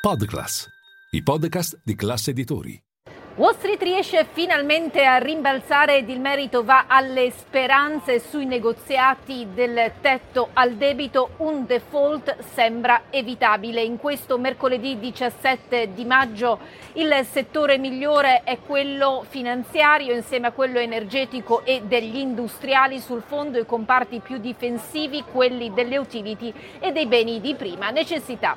Podclass, i podcast di classe editori. Wall Street riesce finalmente a rimbalzare ed il merito va alle speranze sui negoziati del tetto al debito. Un default sembra evitabile. In questo mercoledì 17 di maggio il settore migliore è quello finanziario insieme a quello energetico e degli industriali. Sul fondo i comparti più difensivi, quelli delle utility e dei beni di prima necessità.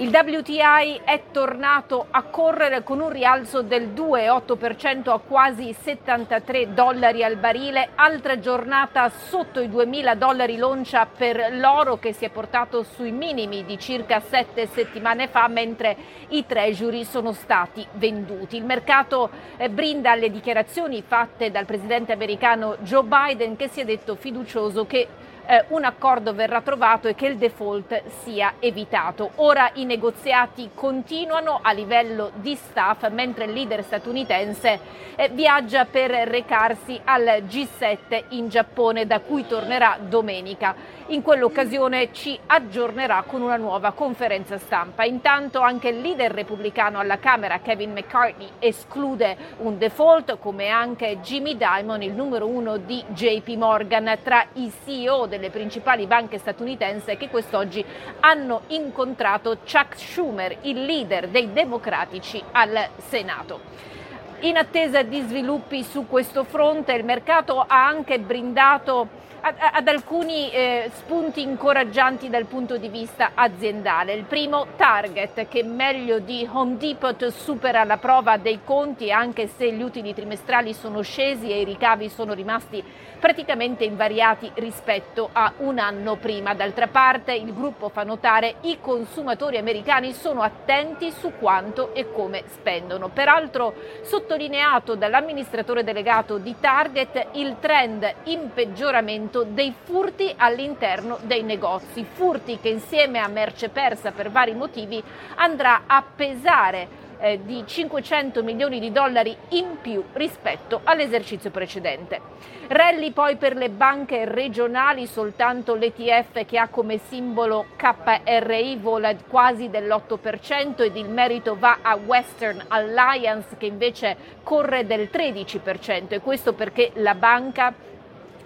Il WTI è tornato a correre con un rialzo del 2,8% a quasi 73 dollari al barile, altra giornata sotto i 2000 dollari l'oncia per l'oro che si è portato sui minimi di circa sette settimane fa mentre i treasury sono stati venduti. Il mercato eh, brinda alle dichiarazioni fatte dal presidente americano Joe Biden che si è detto fiducioso che eh, un accordo verrà trovato e che il default sia evitato. Ora i negoziati continuano a livello di staff mentre il leader statunitense eh, viaggia per recarsi al G7 in Giappone da cui tornerà domenica. In quell'occasione ci aggiornerà con una nuova conferenza stampa. Intanto anche il leader repubblicano alla Camera Kevin McCartney esclude un default come anche Jimmy Dimon, il numero uno di JP Morgan, tra i CEO delle principali banche statunitensi che quest'oggi hanno incontrato Chuck Schumer, il leader dei democratici al Senato. In attesa di sviluppi su questo fronte, il mercato ha anche brindato ad, alcuni eh, spunti incoraggianti dal punto di vista aziendale. Il primo, Target, che meglio di Home Depot supera la prova dei conti anche se gli utili trimestrali sono scesi e i ricavi sono rimasti praticamente invariati rispetto a un anno prima. D'altra parte il gruppo fa notare i consumatori americani sono attenti su quanto e come spendono. Peraltro sottolineato dall'amministratore delegato di Target il trend in peggioramento dei furti all'interno dei negozi, furti che insieme a merce persa per vari motivi andrà a pesare eh, di 500 milioni di dollari in più rispetto all'esercizio precedente. Rally poi per le banche regionali, soltanto l'ETF che ha come simbolo KRI vola quasi dell'8% ed il merito va a Western Alliance che invece corre del 13% e questo perché la banca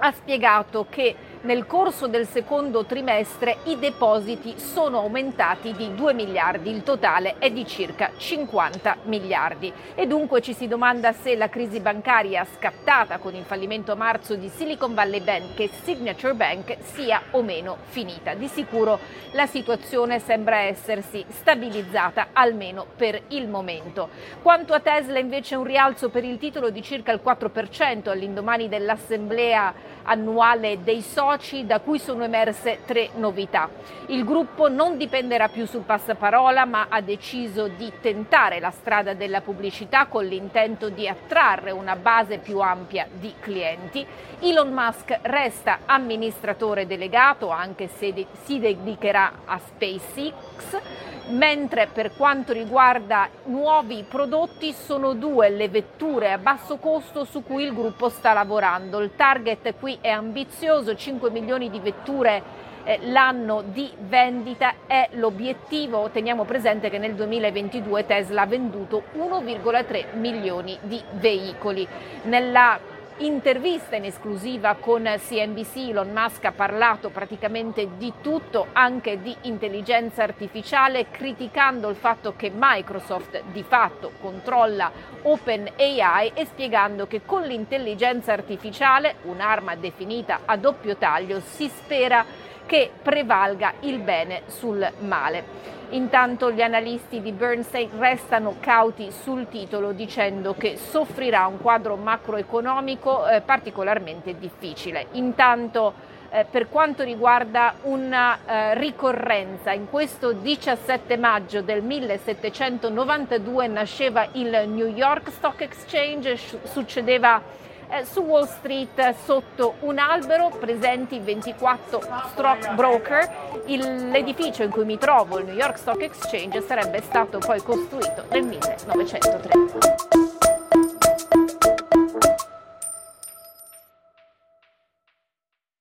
ha spiegato che nel corso del secondo trimestre i depositi sono aumentati di 2 miliardi, il totale è di circa 50 miliardi. E dunque ci si domanda se la crisi bancaria scattata con il fallimento a marzo di Silicon Valley Bank e Signature Bank sia o meno finita. Di sicuro la situazione sembra essersi stabilizzata almeno per il momento. Quanto a Tesla invece un rialzo per il titolo di circa il 4% all'indomani dell'assemblea annuale dei soci da cui sono emerse tre novità. Il gruppo non dipenderà più sul passaparola ma ha deciso di tentare la strada della pubblicità con l'intento di attrarre una base più ampia di clienti. Elon Musk resta amministratore delegato anche se si dedicherà a SpaceX mentre per quanto riguarda nuovi prodotti sono due le vetture a basso costo su cui il gruppo sta lavorando. Il target qui è ambizioso, 5 milioni di vetture eh, l'anno di vendita è l'obiettivo. Teniamo presente che nel 2022 Tesla ha venduto 1,3 milioni di veicoli. Nella intervista in esclusiva con CNBC Elon Musk ha parlato praticamente di tutto, anche di intelligenza artificiale, criticando il fatto che Microsoft di fatto controlla OpenAI e spiegando che con l'intelligenza artificiale, un'arma definita a doppio taglio, si spera che prevalga il bene sul male. Intanto gli analisti di Bernstein restano cauti sul titolo dicendo che soffrirà un quadro macroeconomico eh, particolarmente difficile. Intanto eh, per quanto riguarda una eh, ricorrenza, in questo 17 maggio del 1792 nasceva il New York Stock Exchange, succedeva eh, su Wall Street sotto un albero, presenti 24 stockbroker. l'edificio in cui mi trovo, il New York Stock Exchange, sarebbe stato poi costruito nel 1930.